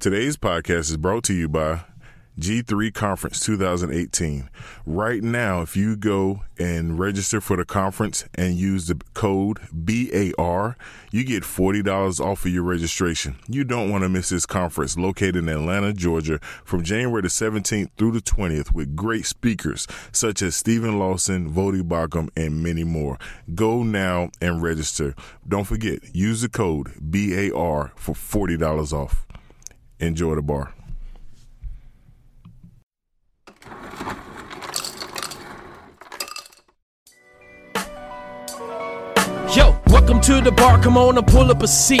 Today's podcast is brought to you by G3 Conference 2018. Right now, if you go and register for the conference and use the code BAR, you get $40 off of your registration. You don't want to miss this conference located in Atlanta, Georgia from January the 17th through the 20th with great speakers such as Steven Lawson, Voddie Baucham, and many more. Go now and register. Don't forget, use the code BAR for $40 off. Enjoy the bar. Yo, welcome to the bar. Come on and pull up a seat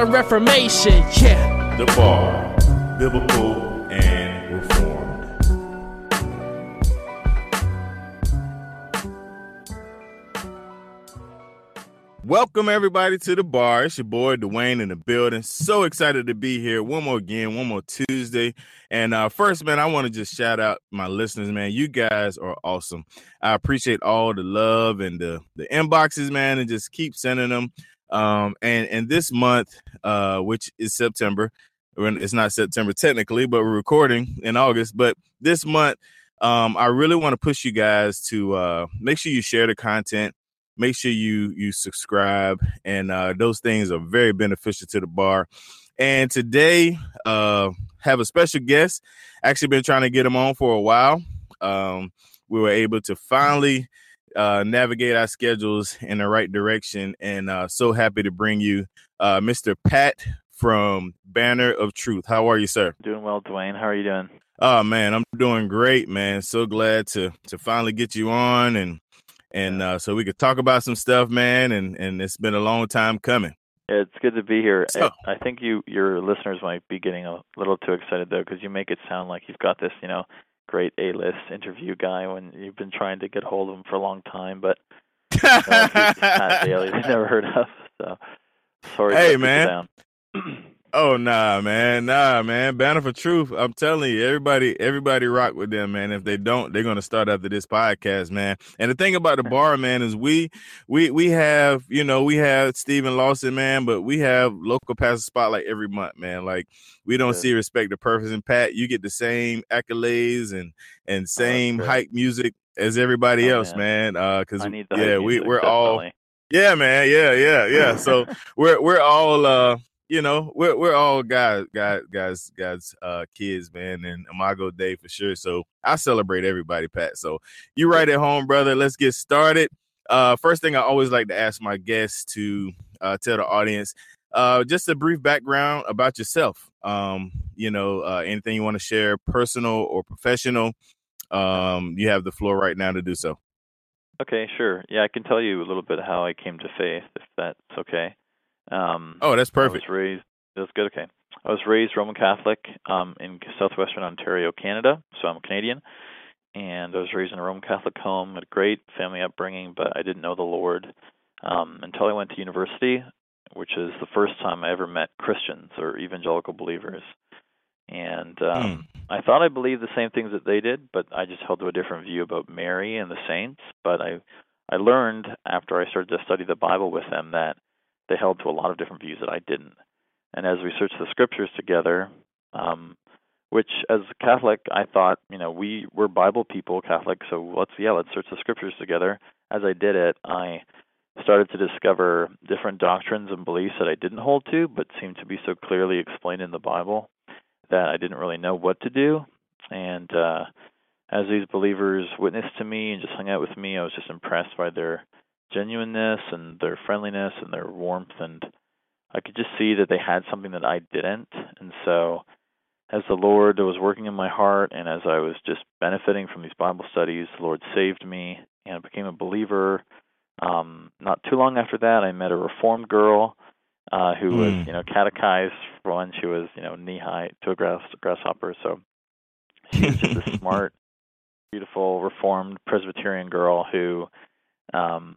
reformation. Yeah. The bar, biblical and reformed. Welcome everybody to the bar. It's your boy Dwayne in the building. So excited to be here. One more again, one more Tuesday. And uh first, man, I want to just shout out my listeners, man. You guys are awesome. I appreciate all the love and the the inboxes, man, and just keep sending them. Um, and and this month, uh, which is September, it's not September technically, but we're recording in August. But this month, um, I really want to push you guys to uh, make sure you share the content, make sure you you subscribe, and uh, those things are very beneficial to the bar. And today, uh, have a special guest. Actually, been trying to get him on for a while. Um, we were able to finally uh, navigate our schedules in the right direction. And uh, so happy to bring you uh, Mr. Pat from Banner of Truth. How are you, sir? Doing well, Dwayne. How are you doing? Oh man, I'm doing great, man. So glad to to finally get you on and and uh, so we could talk about some stuff, man. And and it's been a long time coming. It's good to be here. So- I, I think you your listeners might be getting a little too excited though, because you make it sound like you've got this, you know, great A-list interview guy when you've been trying to get hold of him for a long time, but you know, Pat Daly never heard of. So sorry. Hey, man. Oh nah, man, nah, man. Banner for Truth. I'm telling you, everybody, everybody rock with them, man. If they don't, they're gonna start after this podcast, man. And the thing about the bar, man, is we we we have, you know, we have Steven Lawson, man, but we have local pastor spotlight every month, man. Like we don't Good. see respect to purpose and Pat. You get the same accolades and and same great. hype music as everybody Oh, else, man. man. Uh, need yeah, we music, we're all definitely. Yeah, man. Yeah, yeah, yeah. So we're we're all uh you know, we're we're all guys, guys, guys, guys, uh kids, man, and Imago Dei for sure. So I celebrate everybody, Pat. So you right at home, brother. Let's get started. Uh first thing I always like to ask my guests to uh tell the audience uh just a brief background about yourself. Um, you know, uh anything you want to share, personal or professional. Um, you have the floor right now to do so. Okay, sure. Yeah, I can tell you a little bit how I came to faith, if that's okay. Um, Oh, that's perfect. I was raised. That's good. Okay, I was raised Roman Catholic um, in southwestern Ontario, Canada. So I'm Canadian, and I was raised in a Roman Catholic home. Had a great family upbringing, but I didn't know the Lord um, until I went to university. which is the first time I ever met Christians or evangelical believers. And um, mm. I thought I believed the same things that they did, but I just held to a different view about Mary and the saints. But I I learned after I started to study the Bible with them that they held to a lot of different views that I didn't. And as we searched the scriptures together, um, which as a Catholic I thought, you know, we we're Bible people, Catholic, so let's yeah, let's search the scriptures together. As I did it, I started to discover different doctrines and beliefs that I didn't hold to, but seemed to be so clearly explained in the Bible that I didn't really know what to do. And uh, as these believers witnessed to me and just hung out with me, I was just impressed by their genuineness and their friendliness and their warmth and I could just see that they had something that I didn't. And so as the Lord was working in my heart and as I was just benefiting from these Bible studies, the Lord saved me and I became a believer. Um, not too long after that, I met a reformed girl uh, who mm. was, hmm. you know, catechized when she was, you know, knee high to a grass grasshopper. So she's just a smart, beautiful, reformed Presbyterian girl who um,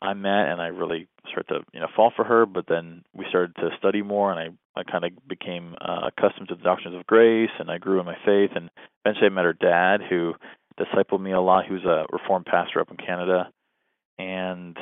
I met and I really started to you know fall for her. But then we started to study more, and I I kind of became uh, accustomed to the doctrines of grace, and I grew in my faith. And eventually, I met her dad, who discipled me a lot. He was a reformed pastor up in Canada, and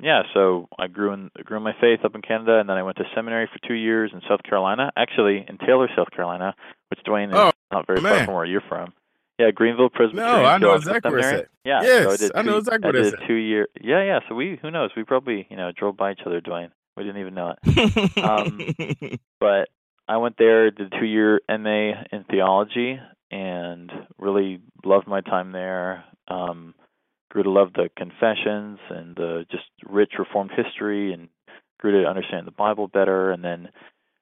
yeah, so I grew in grew in my faith up in Canada, and then I went to seminary for two years in South Carolina, actually in Taylor, South Carolina, which Dwayne is oh, not very man. far from where you're from. Yeah, Greenville Presbyterian. No, I know exactly where it's at. Yeah, yes, so I, did two, I know exactly where it's at. two year. Yeah, yeah. So we, who knows? We probably, you know, drove by each other, Dwayne. We didn't even know it. um, but I went there, did a two year MA in theology, and really loved my time there. Um, grew to love the confessions and the just rich Reformed history, and grew to understand the Bible better. And then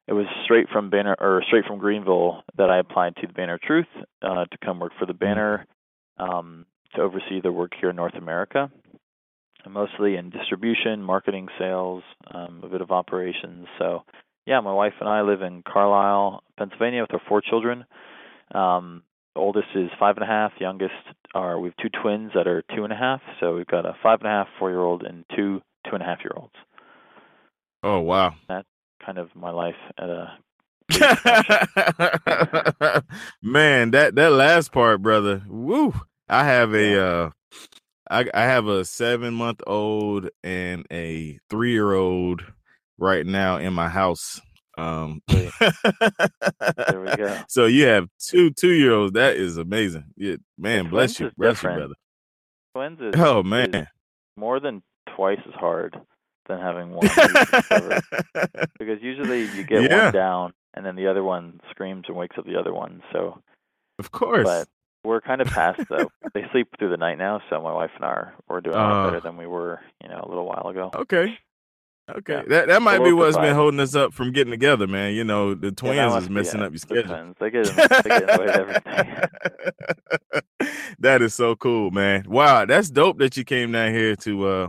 it was straight from Banner or straight from Greenville that I applied to the Banner of Truth uh, to come work for the Banner um, to oversee the work here in North America, mostly in distribution, marketing, sales, um, a bit of operations. So, yeah, my wife and I live in Carlisle, Pennsylvania, with our four children. Um, oldest is five and a half. Youngest are we have two twins that are two and a half. So we've got a five and a half, four year old, and two two and a half year olds. Oh wow! That kind of my life at a man that that last part brother woo i have a uh i i have a seven month old and a three year old right now in my house um there we go so you have two two year olds that is amazing yeah man bless you bless different. you brother twins is, oh man is more than twice as hard than having one because usually you get yeah. one down and then the other one screams and wakes up the other one. So of course, but we're kind of past though. they sleep through the night now, so my wife and I are we're doing a lot uh, better than we were, you know, a little while ago. Okay. Okay, yeah. that that might be what's been holding us up from getting together, man. You know, the twins yeah, is messing up your schedule. They get, they get away everything. that is so cool, man. Wow, that's dope that you came down here to uh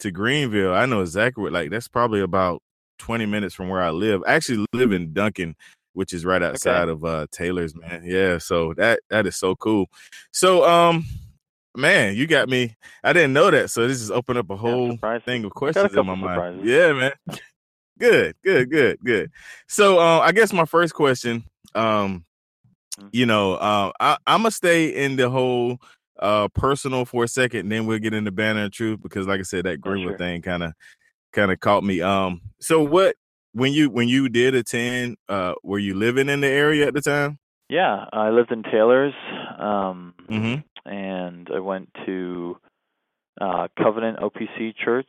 to Greenville. I know exactly what like that's probably about 20 minutes from where I live. I actually live in Duncan, which is right outside okay. of uh Taylors, man. Yeah, so that that is so cool. So um man, you got me. I didn't know that. So this has opened up a whole yeah, thing of questions in my mind. Yeah, man. Good, good, good, good. So uh, I guess my first question, um, mm-hmm. you know, uh, I, I'm gonna stay in the whole uh personal for a second, then we'll get into banner of truth because, like I said, that Greenwood sure. thing kind of kind of caught me. Um, so what when you when you did attend, uh, were you living in the area at the time? Yeah, I lived in Taylors, um, mm-hmm. And I went to uh, Covenant OPC Church,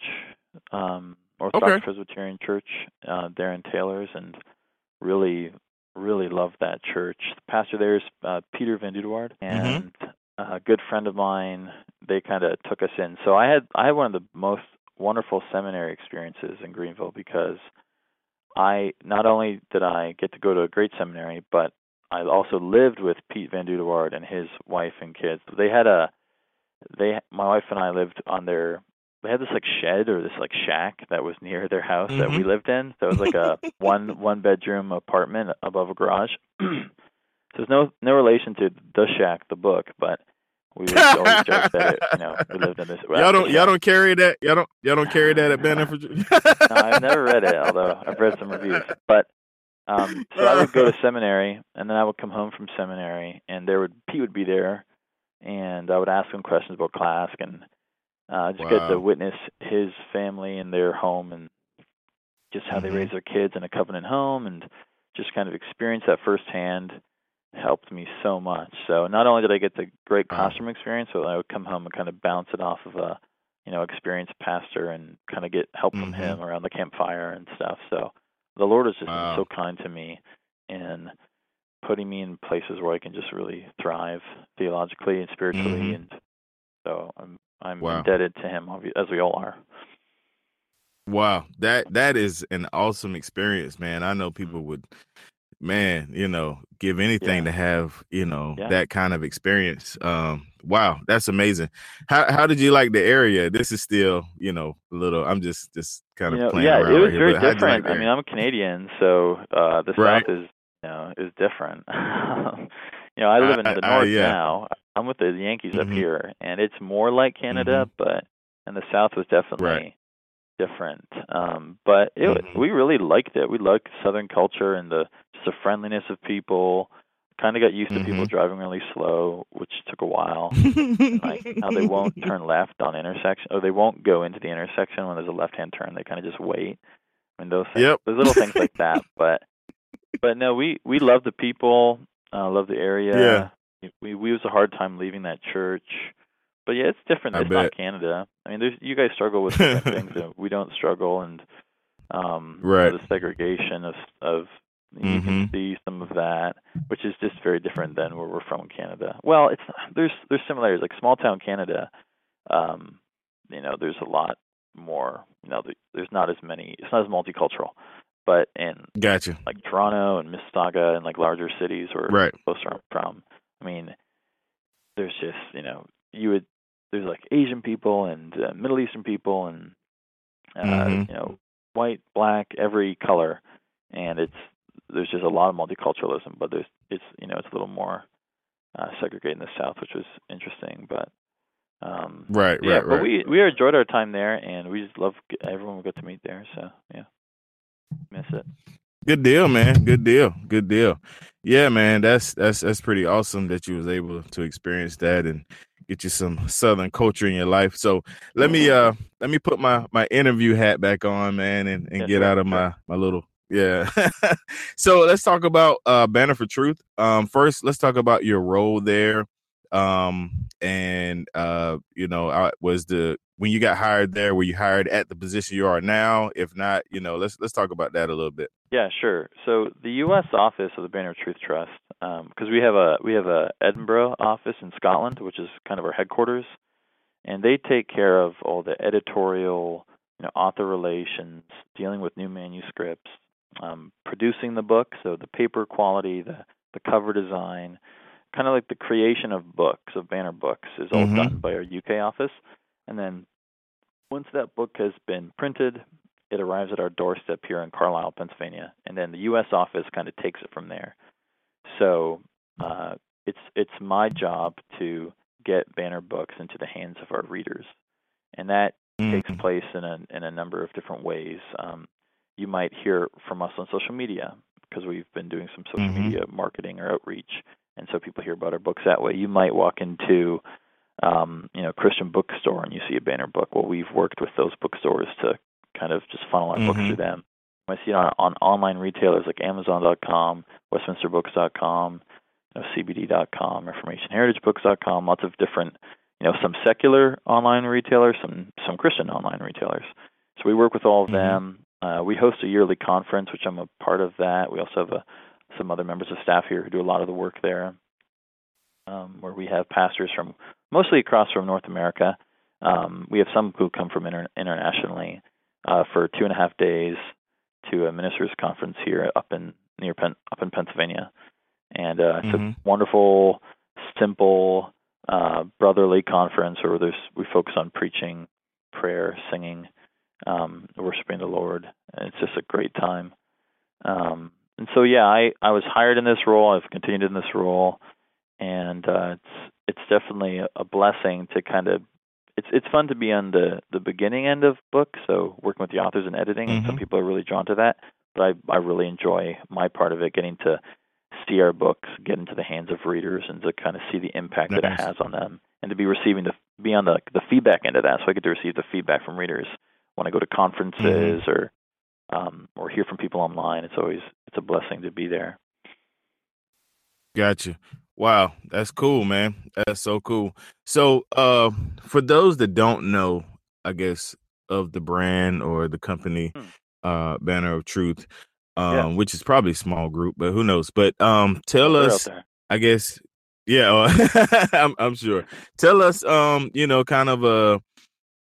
um, Orthodox okay. Presbyterian Church, uh, there in Taylors, and really, really loved that church. The pastor there is uh, Peter VanDoodewaard, mm-hmm. and mm-hmm a good friend of mine, they kind of took us in. So I had I had one of the most wonderful seminary experiences in Greenville because I not only did I get to go to a great seminary, but I also lived with Pete VanDoodewaard and his wife and kids. They had a they my wife and I lived on their they had this like shed or this like shack that was near their house mm-hmm. that we mm-hmm. lived in. So it was like a one one bedroom apartment above a garage. So there's no no relation to the shack, the book, but we always joke that it, you know we lived in this. Y'all don't y'all don't carry that y'all don't y'all don't carry that at Banner no, I've never read it, although I've read some reviews. But um, so I would go to seminary, and then I would come home from seminary, and there would Pete would be there, and I would ask him questions about class, and uh, just wow. get to witness his family and their home, and just how mm-hmm. they raise their kids in a covenant home, and just kind of experience that firsthand helped me so much. So not only did I get the great classroom experience, but I would come home and kind of bounce it off of a you know experienced pastor and kind of get help from mm-hmm. him around the campfire and stuff. So the Lord has just wow. been so kind to me in putting me in places where I can just really thrive theologically and spiritually, mm-hmm. and so I'm I'm wow. indebted to Him as we all are. Wow, that that is an awesome experience, man. I know people mm-hmm. would man, you know, give anything yeah. to have, you know, yeah. that kind of experience. Um, wow, that's amazing. How how did you like the area? This is still, you know, a little. I'm just just kind of you know, playing yeah, around. it was right very here, different. Like I mean, I'm a Canadian, so uh the right. South is you know is different. you know, I live in the I, north I, yeah. now. I'm with the Yankees mm-hmm. up here, and it's more like Canada, mm-hmm. but and the South was definitely. Right different. Um, but it, mm-hmm. we really liked it. We liked Southern culture and the just the friendliness of people. Kind of got used to mm-hmm. people driving really slow, which took a while. like how they won't turn left on intersection, or they won't go into the intersection when there's a left-hand turn. They kind of just wait. I mean, those things, yep. those little things like that. But but no, we we love the people, uh, love the area. Yeah. We we was a hard time leaving that church. But yeah, it's different. It's not Canada. I mean, there's you guys struggle with things that we don't struggle, and um, right. the segregation of of you mm-hmm. can see some of that, which is just very different than where we're from in Canada. Well, it's there's there's similarities. Like small town Canada, um, you know, there's a lot more. You know, there's not as many. It's not as multicultural. But in gotcha like Toronto and Mississauga and like larger cities or right. closer I'm from, I mean, there's just you know you would there's like Asian people and uh, Middle Eastern people and uh, mm-hmm. you know white, black, every color, and it's there's just a lot of multiculturalism, but there's it's you know it's a little more uh, segregated in the South, which was interesting, but. Um, right, yeah, right, but right. we we enjoyed our time there, and we just love everyone we got to meet there. So yeah, miss it. Good deal, man. Good deal. Good deal. Yeah, man. That's that's that's pretty awesome that you was able to experience that and get you some southern culture in your life. So let me uh let me put my my interview hat back on, man, and, and get out of my my little yeah. so let's talk about uh Banner for Truth. Um first let's talk about your role there. Um and uh you know, I was the when you got hired there, were you hired at the position you are now? If not, you know, let's let's talk about that a little bit. Yeah, sure. So the U.S. office of the Banner of Truth Trust, because um, we have a we have a Edinburgh office in Scotland, which is kind of our headquarters, and they take care of all the editorial, you know, author relations, dealing with new manuscripts, um, producing the book, so the paper quality, the the cover design, kind of like the creation of books of Banner books is all mm-hmm. done by our UK office. And then once that book has been printed, it arrives at our doorstep here in Carlisle, Pennsylvania, and then the U.S. office kind of takes it from there. So uh, it's it's my job to get banner books into the hands of our readers, and that mm-hmm. takes place in a in a number of different ways. Um, you might hear from us on social media because we've been doing some social mm-hmm. media marketing or outreach, and so people hear about our books that way. You might walk into um, you know, Christian bookstore and you see a banner book. Well, we've worked with those bookstores to kind of just funnel our mm-hmm. books to them. I see it on, on online retailers like Amazon.com, WestminsterBooks.com, you know, CBD.com, ReformationHeritageBooks.com, lots of different, you know, some secular online retailers, some some Christian online retailers. So we work with all of mm-hmm. them. Uh, we host a yearly conference, which I'm a part of that. We also have a, some other members of staff here who do a lot of the work there, um, where we have pastors from mostly across from North America. Um, we have some who come from inter- internationally uh, for two and a half days to a ministers conference here up in near Pen- up in Pennsylvania, and uh, it's mm-hmm. a wonderful, simple, uh, brotherly conference where there's we focus on preaching, prayer, singing, um, worshiping the Lord, and it's just a great time. Um, and so, yeah, I I was hired in this role. I've continued in this role, and uh, it's it's definitely a blessing to kind of it's it's fun to be on the the beginning end of books, so working with the authors and editing. Mm-hmm. Some people are really drawn to that, but I I really enjoy my part of it, getting to see our books get into the hands of readers and to kind of see the impact nice. that it has on them, and to be receiving the be on the the feedback end of that. So I get to receive the feedback from readers when I go to conferences mm-hmm. or um, or hear from people online. It's always it's a blessing to be there. Gotcha. Wow, that's cool, man. That's so cool. So, uh, for those that don't know, I guess of the brand or the company, hmm. uh, Banner of Truth, um, yeah. which is probably a small group, but who knows? But um, tell They're us, I guess, yeah, uh, I'm, I'm sure. Tell us, um, you know, kind of a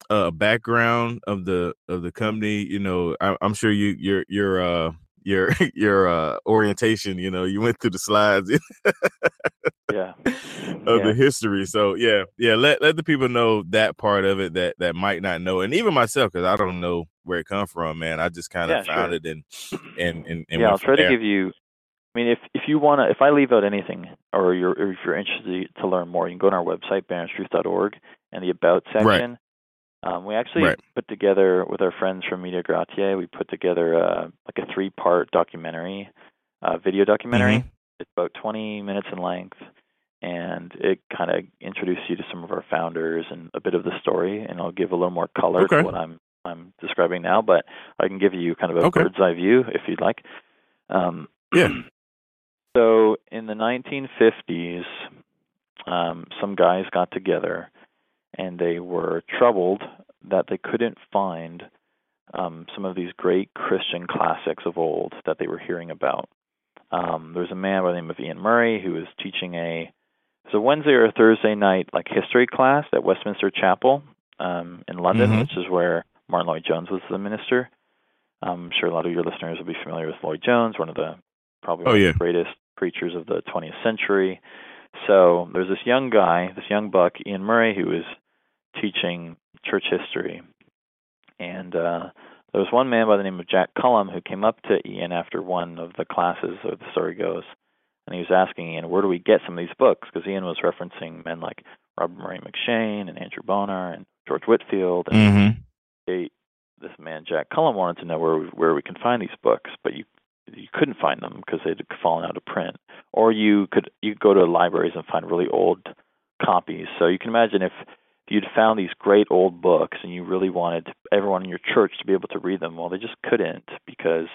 a background of the of the company. You know, I, am sure you you're you're uh your your uh orientation you know you went through the slides yeah of yeah. the history so yeah yeah let let the people know that part of it that that might not know and even myself because i don't know where it come from man i just kind of yeah, found sure. it and and and, and yeah i'll try there. to give you i mean if if you want to if i leave out anything or you're or if you're interested to learn more you can go to our website bannertruth.org and the about section right. Um, we actually right. put together with our friends from Media Gratiae, we put together uh, like a three-part documentary, uh, video documentary. Mm-hmm. It's about 20 minutes in length, and it kind of introduces you to some of our founders and a bit of the story, and I'll give a little more color okay. to what I'm I'm describing now. But I can give you kind of a okay. bird's eye view if you'd like. Um, yeah. So in the 1950s, um, some guys got together and they were troubled that they couldn't find um, some of these great Christian classics of old that they were hearing about. Um, there was a man by the name of Iain Murray who was teaching a it's a Wednesday or a Thursday night like history class at Westminster Chapel um, in London, mm-hmm. which is where Martyn Lloyd-Jones was the minister. I'm sure a lot of your listeners will be familiar with Lloyd Jones, one of the probably oh, one yeah. of the greatest preachers of the 20th century. So there's this young guy, this young buck, Iain Murray, who was teaching church history. And uh, there was one man by the name of Jack Cullum who came up to Iain after one of the classes, or the story goes, and he was asking Iain, where do we get some of these books? Because Iain was referencing men like Robert Murray M'Cheyne and Andrew Bonar and George Whitefield. And mm-hmm. they, this man Jack Cullum wanted to know where we, where we can find these books, but you you couldn't find them because they'd fallen out of print. Or you could you could go to libraries and find really old copies. So you can imagine if you'd found these great old books and you really wanted everyone in your church to be able to read them well they just couldn't because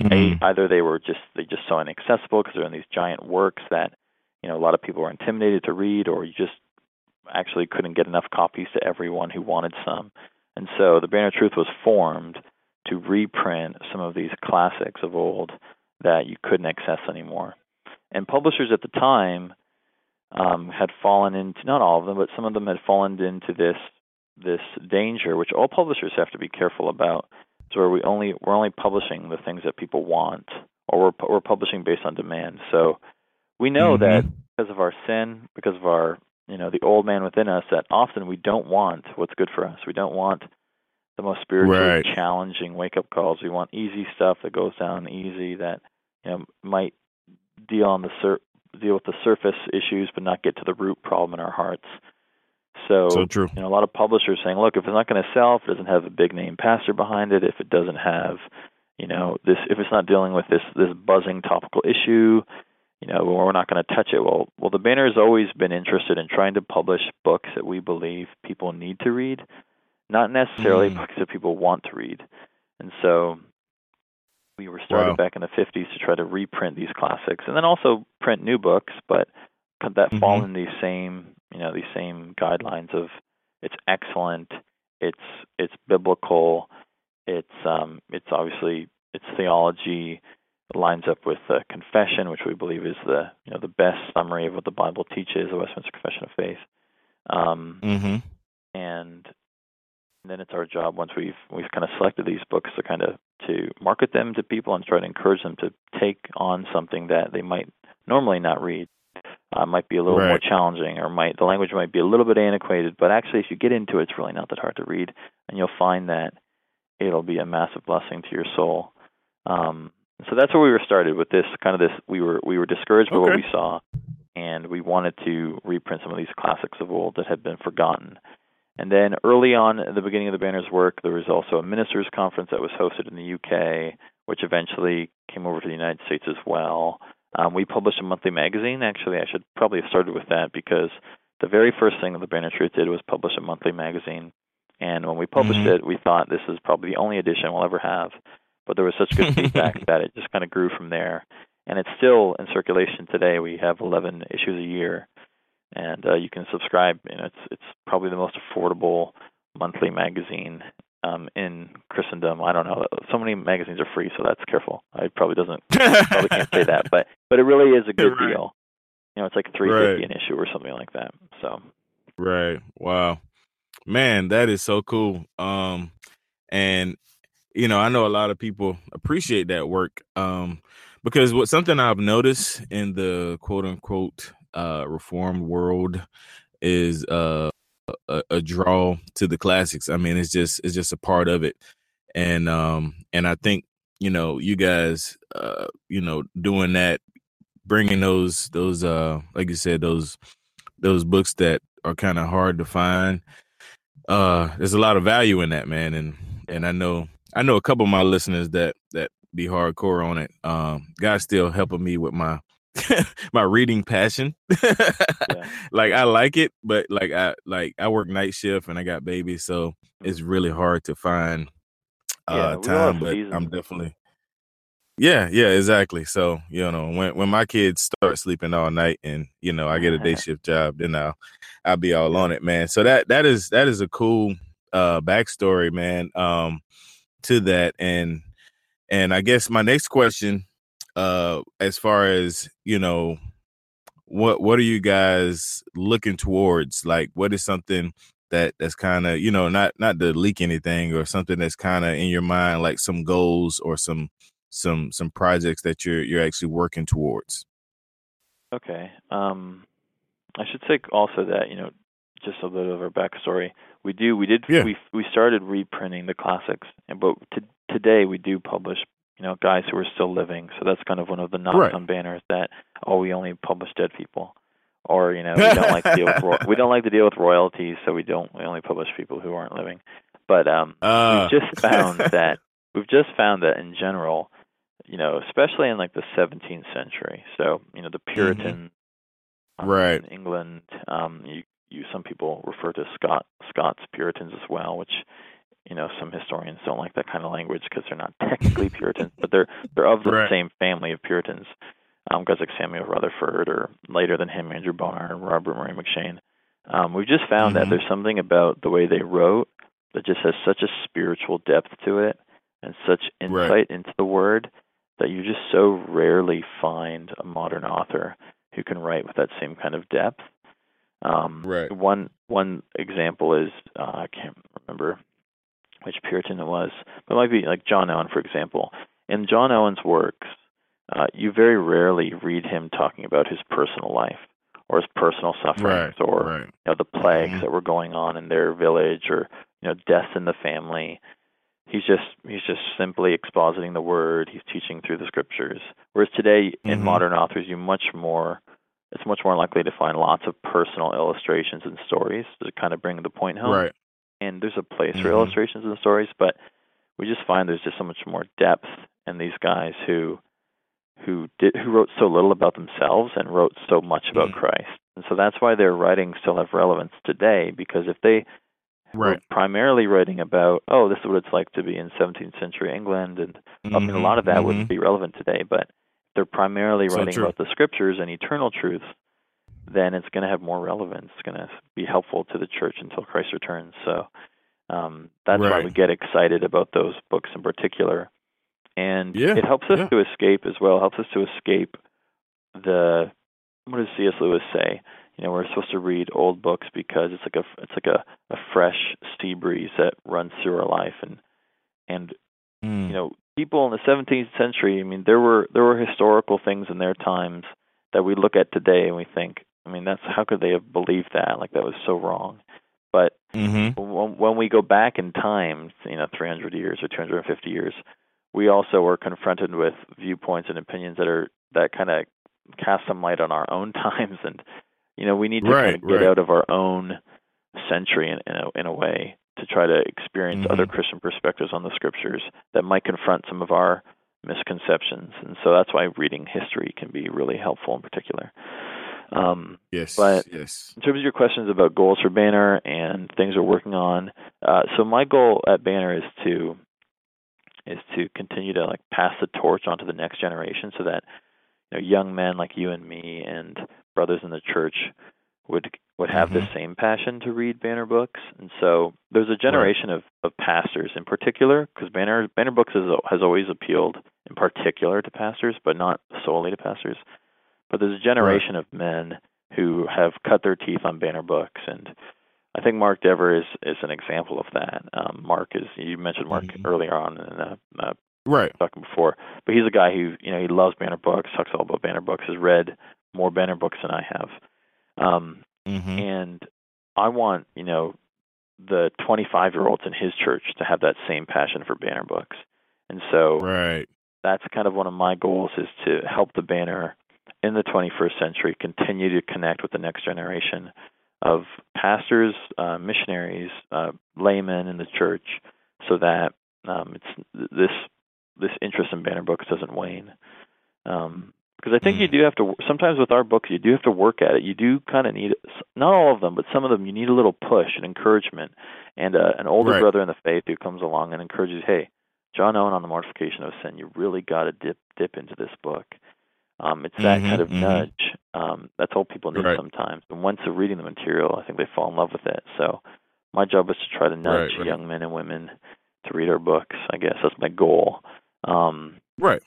mm-hmm. a, either they were just they just so inaccessible because they're in these giant works that you know a lot of people were intimidated to read or you just actually couldn't get enough copies to everyone who wanted some and so the banner of truth was formed to reprint some of these classics of old that you couldn't access anymore and publishers at the time um, had fallen into not all of them, but some of them had fallen into this this danger, which all publishers have to be careful about. So where we only we're only publishing the things that people want, or we're we're publishing based on demand. So we know mm-hmm. that because of our sin, because of our you know the old man within us, that often we don't want what's good for us. We don't want the most spiritually right. challenging wake up calls. We want easy stuff that goes down easy that you know might deal on the sur- deal with the surface issues but not get to the root problem in our hearts. So, so true. You know, a lot of publishers saying, look, if it's not going to sell, if it doesn't have a big name pastor behind it, if it doesn't have, you know, this, if it's not dealing with this this buzzing topical issue, you know, we're not going to touch it. Well, well, the banner has always been interested in trying to publish books that we believe people need to read, not necessarily mm. books that people want to read. And so, we were started wow. back in the 50s to try to reprint these classics and then also print new books, but that mm-hmm. fall in these same, you know, these same guidelines of it's excellent, it's it's biblical, it's um it's obviously its theology lines up with the confession, which we believe is the you know the best summary of what the Bible teaches, the Westminster Confession of Faith. Um, mm-hmm. And then it's our job once we've we've kind of selected these books to kind of to market them to people and try to encourage them to take on something that they might normally not read. Uh, might be a little right. more challenging, or might the language might be a little bit antiquated. But actually, if you get into it, it's really not that hard to read, and you'll find that it'll be a massive blessing to your soul. Um, so that's where we were started with this kind of this. We were we were discouraged by okay. what we saw, and we wanted to reprint some of these classics of old that had been forgotten. And then early on, at the beginning of the banner's work, there was also a ministers' conference that was hosted in the UK, which eventually came over to the United States as well. Um, we published a monthly magazine. Actually, I should probably have started with that because the very first thing that the Banner Truth did was publish a monthly magazine. And when we published mm-hmm. it, we thought this is probably the only edition we'll ever have. But there was such good feedback that it just kind of grew from there. And it's still in circulation today. We have 11 issues a year, and uh, you can subscribe. You know, it's it's probably the most affordable monthly magazine um, in Christendom. I don't know. So many magazines are free, so that's careful. I probably doesn't probably can't say that, but but it really is a good right. deal. You know, it's like three fifty right. an issue or something like that. So. Right. Wow. Man, that is so cool. Um, and you know, I know a lot of people appreciate that work. Um, because what something I've noticed in the quote unquote uh reformed world is uh a, a, draw to the classics. I mean, it's just it's just a part of it, and um and I think you know you guys uh you know doing that, bringing those those uh like you said those those books that are kind of hard to find uh there's a lot of value in that man. And and i know i know a couple of my listeners that that be hardcore on it. Um god's still helping me with my my reading passion yeah. like i like it but like i like i work night shift and i got babies so it's mm-hmm. really hard to find uh yeah, time but i'm definitely yeah yeah exactly so you know when when my kids start sleeping all night and you know i get a day shift job then i'll I'll be all on it, man. So that that is that is a cool uh backstory, man, um, to that. And and I guess my next question, uh, as far as, you know, what what are you guys looking towards? Like what is something that that's kind of, you know, not not to leak anything or something that's kind of in your mind, like some goals or some some some projects that you're you're actually working towards? Okay. Um I should say also that you know just a little of our backstory. We do we did yeah. we we started reprinting the classics, and but to, today we do publish you know guys who are still living. So that's kind of one of the knocks right. on banners that oh we only publish dead people, or you know we don't like to deal with ro- we don't like to deal with royalties, so we don't we only publish people who aren't living. But um, uh. we've just found that we've just found that in general, you know, especially in like the 17th century. So you know the mm-hmm. Puritans. Mm-hmm um, right. In England, um, you, you some people refer to Scot Scots Puritans as well, which you know some historians don't like that kind of language because they're not technically Puritans, but they're they're of the right. same family of Puritans. Um, guys like Samuel Rutherford, or later than him, Andrew Bonar and Robert Murray M'Cheyne. Um, we've just found mm-hmm. that there's something about the way they wrote that just has such a spiritual depth to it and such insight right. into the word that you just so rarely find a modern author who can write with that same kind of depth. Um, right. One one example is uh, I can't remember which Puritan it was, but it might be like John Owen, for example. In John Owen's works, uh, you very rarely read him talking about his personal life or his personal sufferings right, or right. you know the plagues mm-hmm. that were going on in their village or you know deaths in the family he's just he's just simply expositing the word he's teaching through the scriptures whereas today in mm-hmm. modern authors you much more it's much more likely to find lots of personal illustrations and stories to kind of bring the point home right and there's a place mm-hmm. for illustrations and stories but we just find there's just so much more depth in these guys who who did who wrote so little about themselves and wrote so much about mm-hmm. Christ and so that's why their writings still have relevance today because if they right. primarily writing about, oh, this is what it's like to be in 17th century England, and mm-hmm. I mean, a lot of that mm-hmm. wouldn't be relevant today. But they're primarily so writing true. about the scriptures and eternal truths. Then it's going to have more relevance. It's going to be helpful to the church until Christ returns. So um, that's right. why we get excited about those books in particular, and yeah. it helps us yeah. to escape as well. It helps us to escape the what does C.S. Lewis say? you know we're supposed to read old books because it's like a it's like a, a fresh sea breeze that runs through our life and and mm. you know people in the 17th century i mean there were there were historical things in their times that we look at today and we think i mean that's how could they have believed that like that was so wrong but mm-hmm. when, when we go back in time you know 300 years or 250 years we also are confronted with viewpoints and opinions that are that kind of cast some light on our own times, and you know, we need to Right, kind of get right. out of our own century in, in a in a way to try to experience Mhm. other Christian perspectives on the scriptures that might confront some of our misconceptions, and so that's why reading history can be really helpful in particular. Um, Yes. But- yes. in terms of your questions about goals for Banner and things we're working on, uh, so my goal at Banner is to is to continue to like pass the torch onto the next generation, so that you know young men like you and me and brothers in the church would would have the same passion to read Banner books. And so there's a generation of, of pastors in particular, because Banner Banner books has has always appealed in particular to pastors, but not solely to pastors. But there's a generation of men who have cut their teeth on banner books and I think Mark Dever is is an example of that. Um, Mark is you mentioned Mark Mhm. earlier on in the uh, Right. talking before, but he's a guy who you know he loves banner books, talks all about banner books, has read more banner books than I have, um, Mm-hmm. and I want you know the 25 year olds in his church to have that same passion for banner books, and so Right. that's kind of one of my goals is to help the banner in the 21st century continue to connect with the next generation of pastors, uh, missionaries, uh, laymen in the church, so that um, it's this this interest in banner books doesn't wane. Um, because I think you Mm. do have to. Sometimes with our books, you do have to work at it. You do kind of need not all of them, but some of them. You need a little push and encouragement, and uh, an older Right. brother in the faith who comes along and encourages, "Hey, John Owen on the mortification of sin. You really got to dip dip into this book." Um, it's that Mhm, kind of mhm. nudge. Um, that's all people need Right. sometimes. And once they're reading the material, I think they fall in love with it. So my job is to try to nudge Right, right. young men and women to read our books. I guess that's my goal. Um, Right.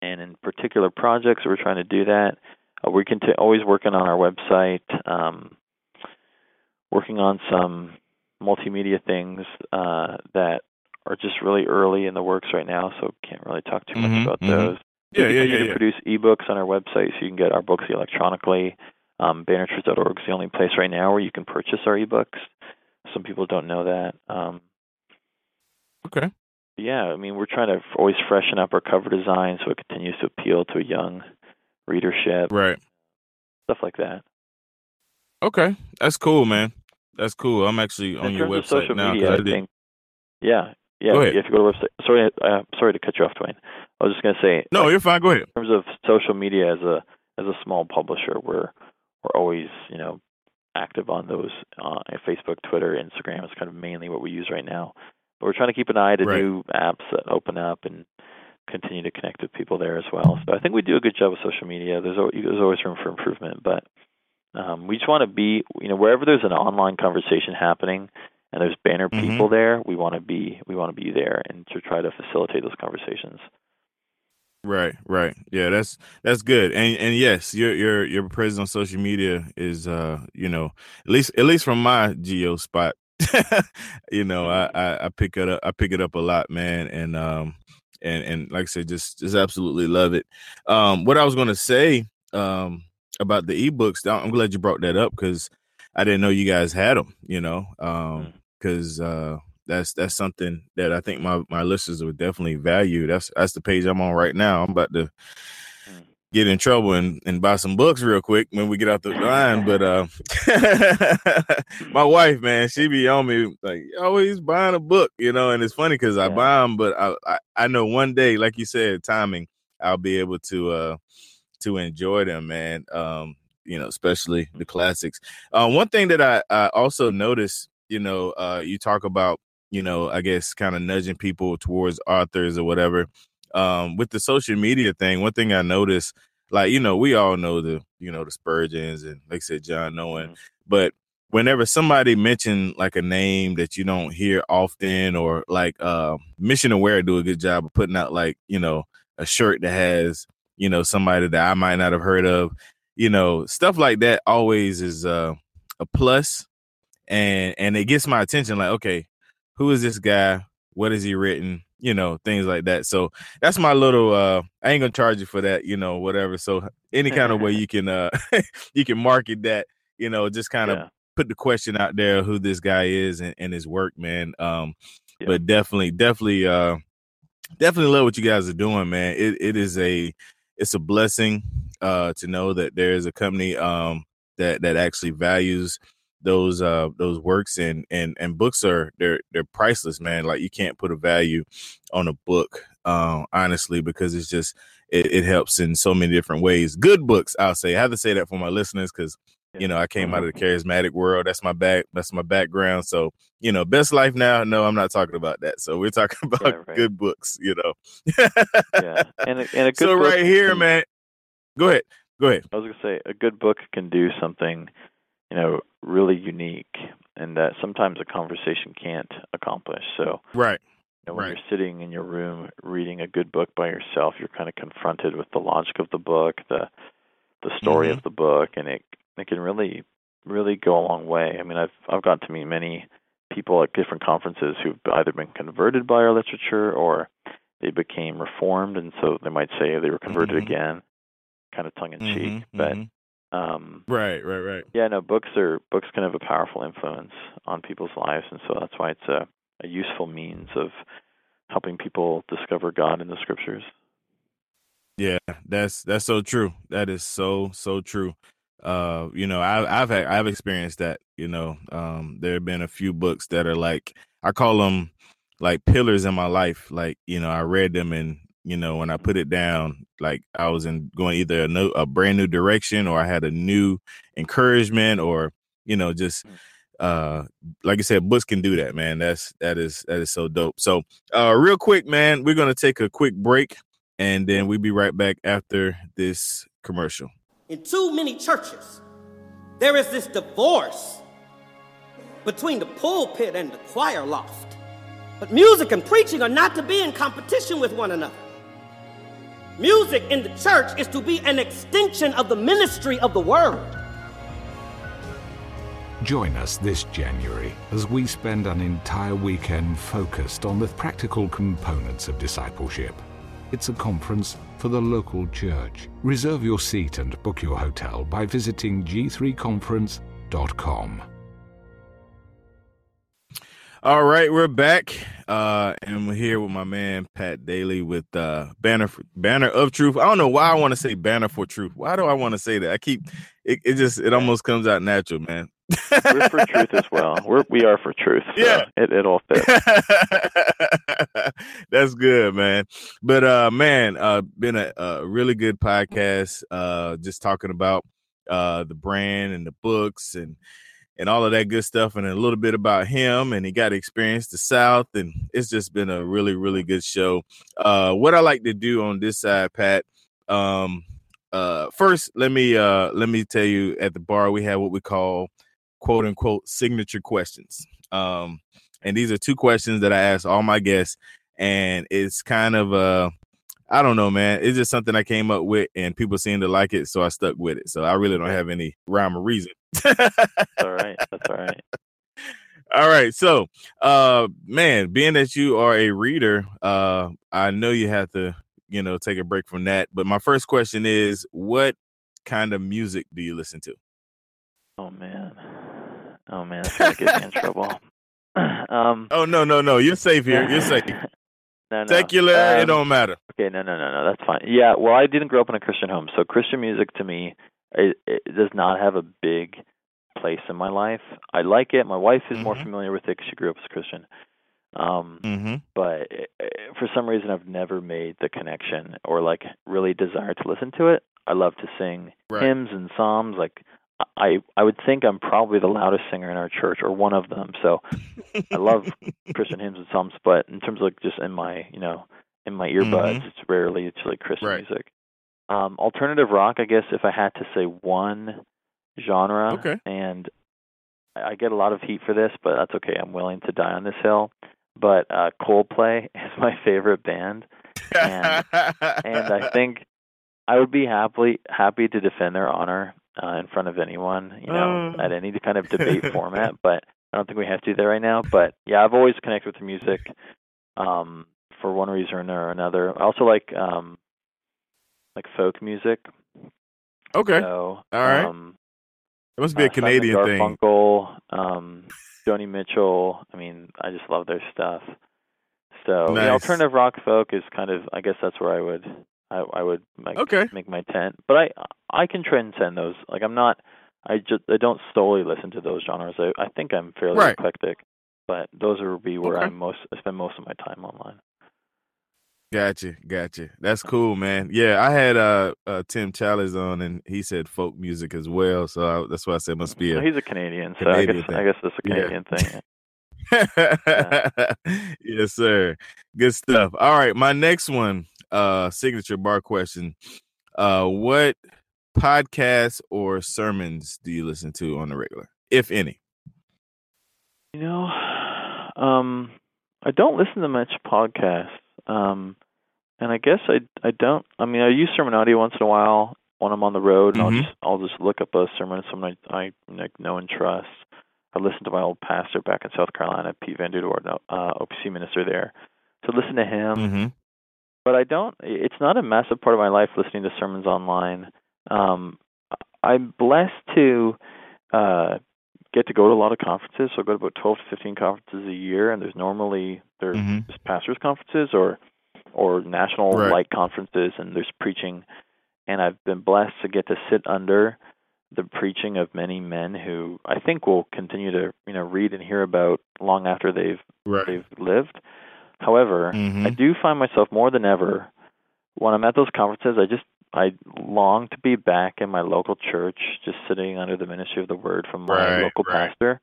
and in particular projects we're trying to do that uh, we can always working on our website um, working on some multimedia things uh, that are just really early in the works right now so can't really talk too much Mhm, about mhm. those Yeah, we yeah, yeah, yeah. produce ebooks on our website so you can get our books electronically um, bannertruth.org is the only place right now where you can purchase our ebooks some people don't know that um, Okay. yeah, I mean, we're trying to always freshen up our cover design so it continues to appeal to a young readership, Right. stuff like that. Okay. That's cool, man. That's cool. I'm actually on your website now. media, I I think, yeah, yeah. Go ahead. If you go to the website, sorry, uh, sorry to cut you off, Dwayne. I was just gonna say, No, like, you're fine. Go ahead. in terms of social media as a as a small publisher, we're we're always you know active on those uh, Facebook, Twitter, Instagram. is kind of mainly what we use right now. But we're trying to keep an eye to Right. new apps that open up and continue to connect with people there as well. So I think we do a good job with social media. There's al- there's always room for improvement, but um, we just want to be you know wherever there's an online conversation happening and there's banner Mhm. people there, we want to be we want to be there and to try to facilitate those conversations. Right, right. Yeah, that's that's good. And and yes, your your your presence on social media is uh, you know, at least at least from my geo spot, you know, I, I I pick it up I pick it up a lot, man. And um and and like I said, just just absolutely love it. Um what I was gonna say um about the ebooks, I'm glad you brought that up because I didn't know you guys had them, you know. Um because uh that's that's something that I think my my listeners would definitely value. That's that's the page I'm on right now. I'm about to Mm. get in trouble and, and buy some books real quick when we get out the line. But uh my wife, man, she be on me like always buying a book, you know. And it's funny because I buy them, but I, I I know one day, like you said, timing, I'll be able to uh to enjoy them, man. Um, you know, especially the classics. Uh, one thing that I, I also noticed, you know, uh, you talk about, you know, I guess kind of nudging people towards authors or whatever. Um, with the social media thing, one thing I noticed, like, you know, we all know the, you know, the Spurgeons and like I said, John Owen, Mhm. but whenever somebody mentioned like a name that you don't hear often or like uh Missional Wear do a good job of putting out like you know a shirt that has you know somebody that i might not have heard of you know stuff like that always is uh a plus and and it gets my attention like okay who is this guy? What has he written? You know things like that. So that's my little uh i ain't gonna charge you for that you know whatever. So any kind of way you can uh you can market that you know just kind of Yeah. put the question out there who this guy is and, and his work man. Um Yeah. but definitely definitely uh definitely love what you guys are doing man. It, it is a it's a blessing uh, to know that there's a company um, that that actually values those uh those works and and and books are they're they're priceless man. Like you can't put a value on a book uh, honestly because it's just it, it, helps in so many different ways. Good books i'll say. I have to say that for my listeners because you know i came out of the charismatic world. That's my back that's my background. So you know best life now no i'm not talking about that. So we're talking about yeah, right. good books you know. Yeah and a, and a good so right here can, man go ahead go ahead. I was gonna say a good book can do something you know really unique and that sometimes a conversation can't accomplish so right you know, when right. you're sitting in your room reading a good book by yourself you're kind of confronted with the logic of the book the the story mm-hmm. of the book and it it can really really go a long way i mean i've i've got to meet many people at different conferences who've either been converted by our literature or they became reformed and so they might say they were converted mm-hmm. again kind of tongue in cheek mm-hmm. but mm-hmm. Um, right, right, right. Yeah, no, books are books can have a powerful influence on people's lives, and so that's why it's a, a useful means of helping people discover God in the Scriptures. Yeah, that's that's so true. That is so so true. Uh, you know, I, I've had I've experienced that. You know, um, there have been a few books that are like I call them like pillars in my life. Like you know, I read them and you know when i put it down like i was in going either a, no, a brand new direction or i had a new encouragement or you know just mm. uh like i said books can do that man. That's that is that is so dope. So uh real quick man we're gonna take a quick break and then we'll be right back after this commercial. In too many churches there is this divorce between the pulpit and the choir loft. But music and preaching are not to be in competition with one another Music in the church is to be an extension of the ministry of the word. Join us this January as we spend an entire weekend focused on the practical components of discipleship. It's a conference for the local church. Reserve your seat and book your hotel by visiting g3conference.com. All right, we're back, uh, and we're here with my man Pat Daly with uh, Banner for, Banner of Truth. I don't know why I want to say Banner for Truth. Why do I want to say that? I keep it. It just it almost comes out natural, man. we're for truth as well. We're we are for truth. So yeah, it it all fits. That's good, man. But uh, man, uh, been a, a really good podcast. Uh, just talking about uh the brand and the books and and all of that good stuff and a little bit about him and he got experience the south and it's just been a really really good show. Uh what i like to do on this side pat um uh first let me uh let me tell you at the bar we have what we call quote unquote signature questions. Um and these are two questions that i ask all my guests and it's kind of uh I don't know, man. It's just something I came up with, and people seem to like it, so I stuck with it. So I really don't have any rhyme or reason. all right, that's all right. All right. So, uh, man, being that you are a reader, uh, I know you have to, you know, take a break from that. But my first question is, what kind of music do you listen to? Oh man, oh man, that's gonna get me in trouble. Um, oh no, no, no, you're safe here. You're safe. no, no. Secular, um, it don't matter. Okay, no, no, no, no, that's fine. Yeah, well, I didn't grow up in a Christian home, so Christian music to me it, it does not have a big place in my life. I like it. My wife is mm-hmm. more familiar with it because she grew up as a Christian. Um, mm-hmm. But it, for some reason, I've never made the connection or like really desire to listen to it. I love to sing right. hymns and psalms. Like I, I would think I'm probably the loudest singer in our church or one of them. So I love Christian hymns and psalms. But in terms of like just in my, you know, in my earbuds, mm-hmm. it's rarely it's like Christian right. music. Um, alternative rock, I guess, if I had to say one genre, okay. and I get a lot of heat for this, but that's okay. I'm willing to die on this hill. But uh, Coldplay is my favorite band, and, and I think I would be happily happy to defend their honor uh, in front of anyone, you know, uh. at any kind of debate format. But I don't think we have to do that right now. But yeah, I've always connected with the music um, for one reason or another. I also like um, like folk music. Okay. So, All right. Um, it must be a uh, Canadian Simon thing. Garfunkel, um, Joni Mitchell. I mean, I just love their stuff. So nice. the alternative rock folk is kind of, I guess that's where I would, I, I would make, Okay. make my tent. But I I can transcend those. Like I'm not. I just I don't solely listen to those genres. I I think I'm fairly Right. eclectic, but those are be where Okay. I most I spend most of my time online. Gotcha, gotcha. That's cool, man. Yeah, I had uh, uh Tim Challies on, and he said folk music as well. So I, that's why I said must be a he's a Canadian, so Canadian I guess thing. I guess that's a Yeah. Canadian thing. yes, sir. Good stuff. All right, my next one, uh, signature bar question. Uh, what podcasts or sermons do you listen to on the regular, if any? You know, um, I don't listen to much podcasts, um, and I guess I I don't. I mean, I use sermon audio once in a while when I'm on the road, and Mhm. I'll just I'll just look up a sermon someone I, I like, know and trust. I listened to my old pastor back in South Carolina, Pete VanDoodewaard, uh, OPC minister there. So listen to him Mm-hmm. But I don't. It's not a massive part of my life listening to sermons online. Um, I'm blessed to uh, get to go to a lot of conferences. So I go to about 12 to 15 conferences a year, and there's normally they're Mhm. pastors conferences or or national Right. light conferences, and there's preaching. And I've been blessed to get to sit under the preaching of many men who I think will continue to you know read and hear about long after they've Right. they've lived. However, Mhm. I do find myself more than ever when I'm at those conferences. I just I long to be back in my local church, just sitting under the ministry of the word from my Right, local right. pastor,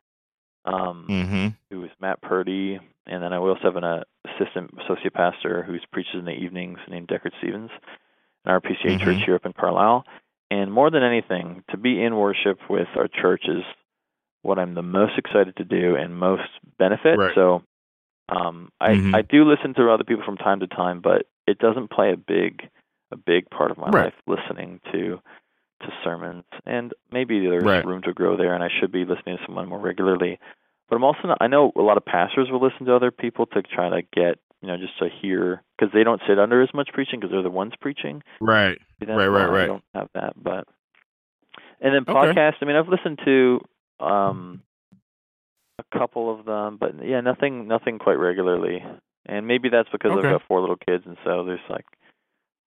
um, Mm-hmm. who is Matt Purdy, and then I also have an uh, assistant associate pastor who preaches in the evenings named Deckard Stevens in our PCA Mhm. church here up in Carlisle. And more than anything, to be in worship with our church is what I'm the most excited to do and most benefit. Right. So um I Mhm. I do listen to other people from time to time, but it doesn't play a big a big part of my Right. life listening to to sermons. And maybe there's Right. room to grow there and I should be listening to someone more regularly. But I'm also not, I know a lot of pastors will listen to other people to try to get, you know, just to hear because they don't sit under as much preaching because they're the ones preaching. Right. Right. Right, right, I don't have that, but and then Okay. I mean, I've listened to um a couple of them, but yeah, nothing, nothing quite regularly. And maybe that's because Okay. I've got four little kids, and so there's like.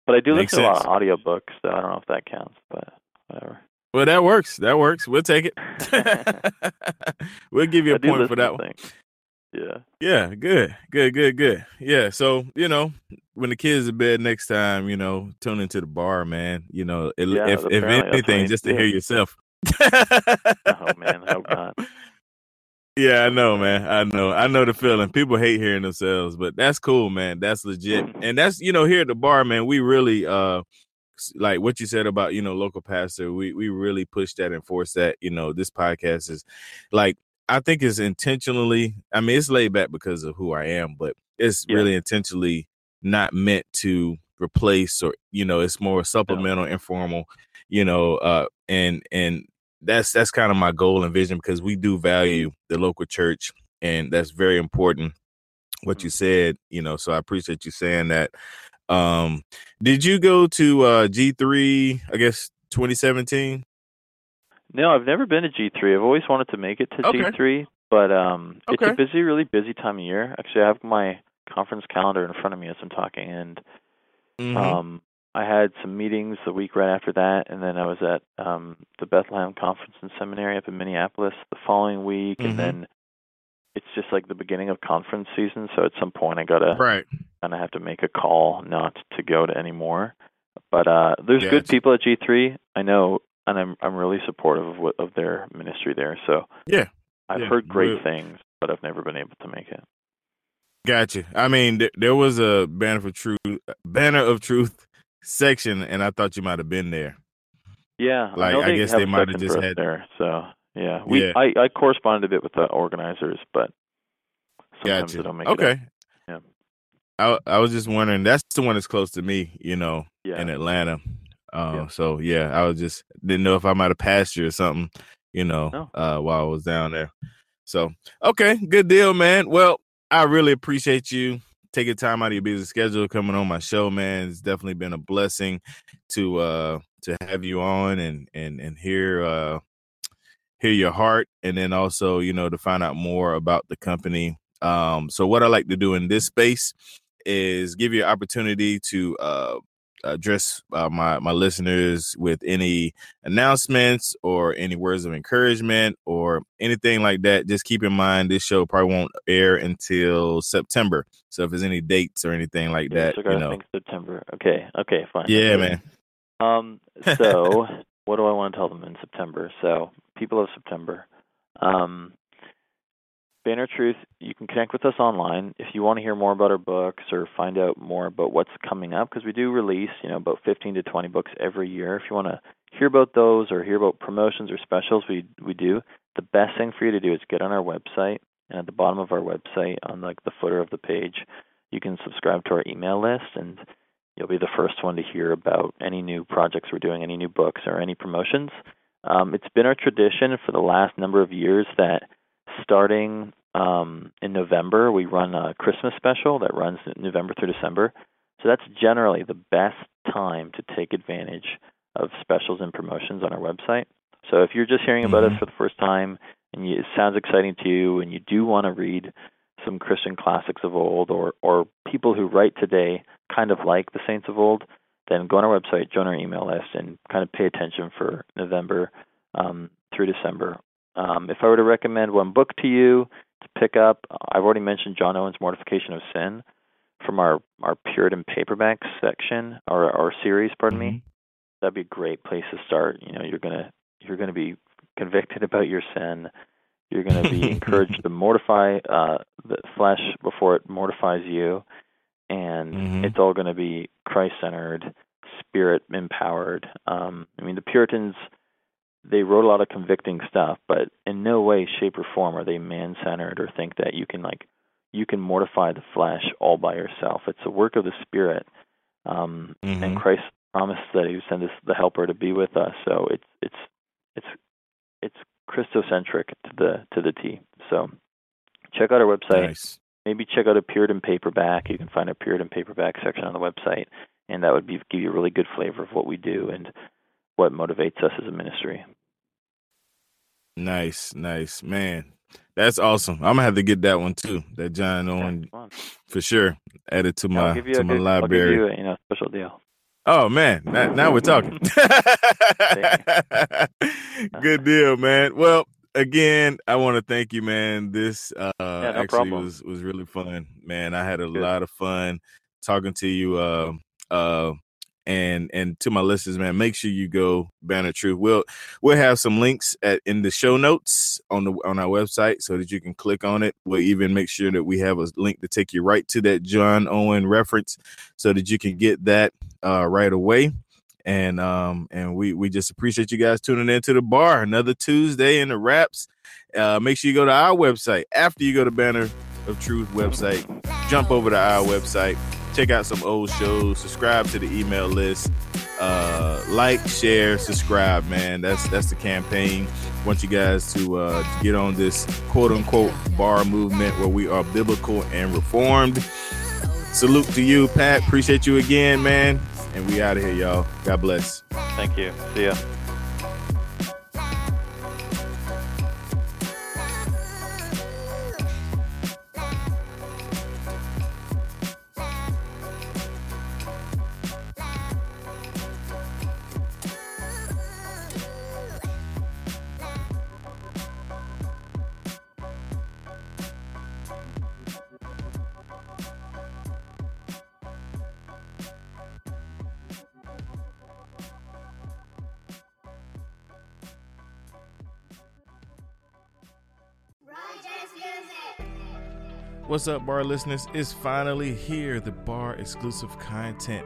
But I do Makes listen to a lot of audiobooks, so I don't know if that counts, but whatever. Well, that works. That works. We'll take it. we'll give you I a point for that one. Yeah. Yeah, good, good, good, good. Yeah, so you know, when the kids are bed next time, you know, tune into the bar, man. You know, it, Yeah, if if apparently that's what anything, just to hear yourself. Oh man, oh god. Yeah, I know, man. I know. I know the feeling. People hate hearing themselves, but that's cool, man. That's legit. And that's you know, here at the bar, man, we really uh like what you said about, you know, local pastor. We we really push that and force that. You know, this podcast is like I think it's intentionally I mean, it's laid back because of who I am, but it's Yeah. really intentionally not meant to replace or you know, it's more supplemental, informal, you know, uh and and that's that's kind of my goal and vision because we do value the local church and that's very important what you said you know so i appreciate you saying that um did you go to uh g3 i guess 2017 No, I've never been to G three. I've always wanted to make it to Okay. G three, but um, it's Okay. a busy, really busy time of year. Actually, I have my conference calendar in front of me as I'm talking, and Mhm. um, I had some meetings the week right after that, and then I was at um the Bethlehem Conference and Seminary up in Minneapolis the following week, Mhm. and then it's just like the beginning of conference season. So at some point, I gotta right kind of have to make a call not to go to anymore. But uh there's good Gotcha. people at G3. I know, and I'm I'm really supportive of what, of their ministry there. So Yeah. I've Yeah. heard great Well- things, but I've never been able to make it. gotcha i mean th- there was a banner for truth banner of truth section and i thought you might have been there Yeah, Like, I they guess they might have just had- there. So yeah, we Yeah. I I corresponded a bit with the organizers, but sometimes gotcha I don't make it. okay. Yeah. I, I was just wondering that's the one that's close to me you know Yeah. in Atlanta. Uh, Yeah. So yeah, I was just didn't know if I might have passed you or something, you know, No. uh, while I was down there. So okay, good deal, man. Well, I really appreciate you taking time out of your busy schedule coming on my show, man. It's definitely been a blessing to uh to have you on and and and hear uh hear your heart and then also you know to find out more about the company um so what i like to do in this space is give you an opportunity to uh address uh, my my listeners with any announcements or any words of encouragement or anything like that, just keep in mind this show probably won't air until September. So if there's any dates or anything like that, you know, September. Okay, okay, fine. yeah, Okay. man. Um, so what do I want to tell them in September? So people of September, um, Banner Truth, you can connect with us online if you want to hear more about our books or find out more about what's coming up because we do release, you know, about 15 to 20 books every year. If you want to hear about those or hear about promotions or specials we we do, the best thing for you to do is get on our website and at the bottom of our website on like the footer of the page, you can subscribe to our email list and you'll be the first one to hear about any new projects we're doing, any new books or any promotions. Um, it's been our tradition for the last number of years that starting um, in November, we run a Christmas special that runs November through December. So that's generally the best time to take advantage of specials and promotions on our website. So if you're just hearing about us Mhm. for the first time and you, it sounds exciting to you and you do want to read some Christian classics of old or, or people who write today kind of like the saints of old, then go on our website, join our email list, and kind of pay attention for November um, through December. Um, if I were to recommend one book to you to pick up, I've already mentioned John Owen's Mortification of Sin from our, our Puritan paperback section or our series, pardon me. That'd be a great place to start. You know, you're gonna you're gonna be convicted about your sin. You're going to be encouraged to mortify uh, the flesh before it mortifies you, and Mhm. it's all going to be Christ-centered, Spirit-empowered. Um, I mean, the Puritans they wrote a lot of convicting stuff, but in no way, shape, or form are they man-centered or think that you can like you can mortify the flesh all by yourself. It's a work of the Spirit, um, Mhm. and Christ promised that He would send us the Helper to be with us. So it's it's it's it's Christocentric to the to the T. So check out our website. Nice. Maybe check out a Puritan paperback. You can find a Puritan paperback section on the website, and that would be give you a really good flavor of what we do and what motivates us as a ministry. Nice, nice, man. That's awesome. I'm gonna have to get that one too. That John Owen for sure. Add it to my to my good, I'll give library. you a you know special deal. Oh man, now, now we're talking. Good deal, man. Well, again, I want to thank you, man. This uh no actually problem. was was really fun, man. I had a Good. lot of fun talking to you. Uh, uh, and and to my listeners, man, make sure you go Banner Truth. We'll we'll have some links at in the show notes on the on our website so that you can click on it. We'll even make sure that we have a link to take you right to that John Owen reference so that you can get that uh, right away. And um and we we just appreciate you guys tuning in to the bar. Another Tuesday in the wraps. Uh, make sure you go to our website after you go to Banner of Truth website. Jump over to our website, check out some old shows, subscribe to the email list, uh, like, share, subscribe. Man, that's that's the campaign. Want you guys to uh, to get on this quote unquote bar movement where we are biblical and reformed. Salute to you, Pat. Appreciate you again, man. And we out of here, y'all. God bless. Thank you. See ya. Up, bar listeners? It's finally here, the bar exclusive content.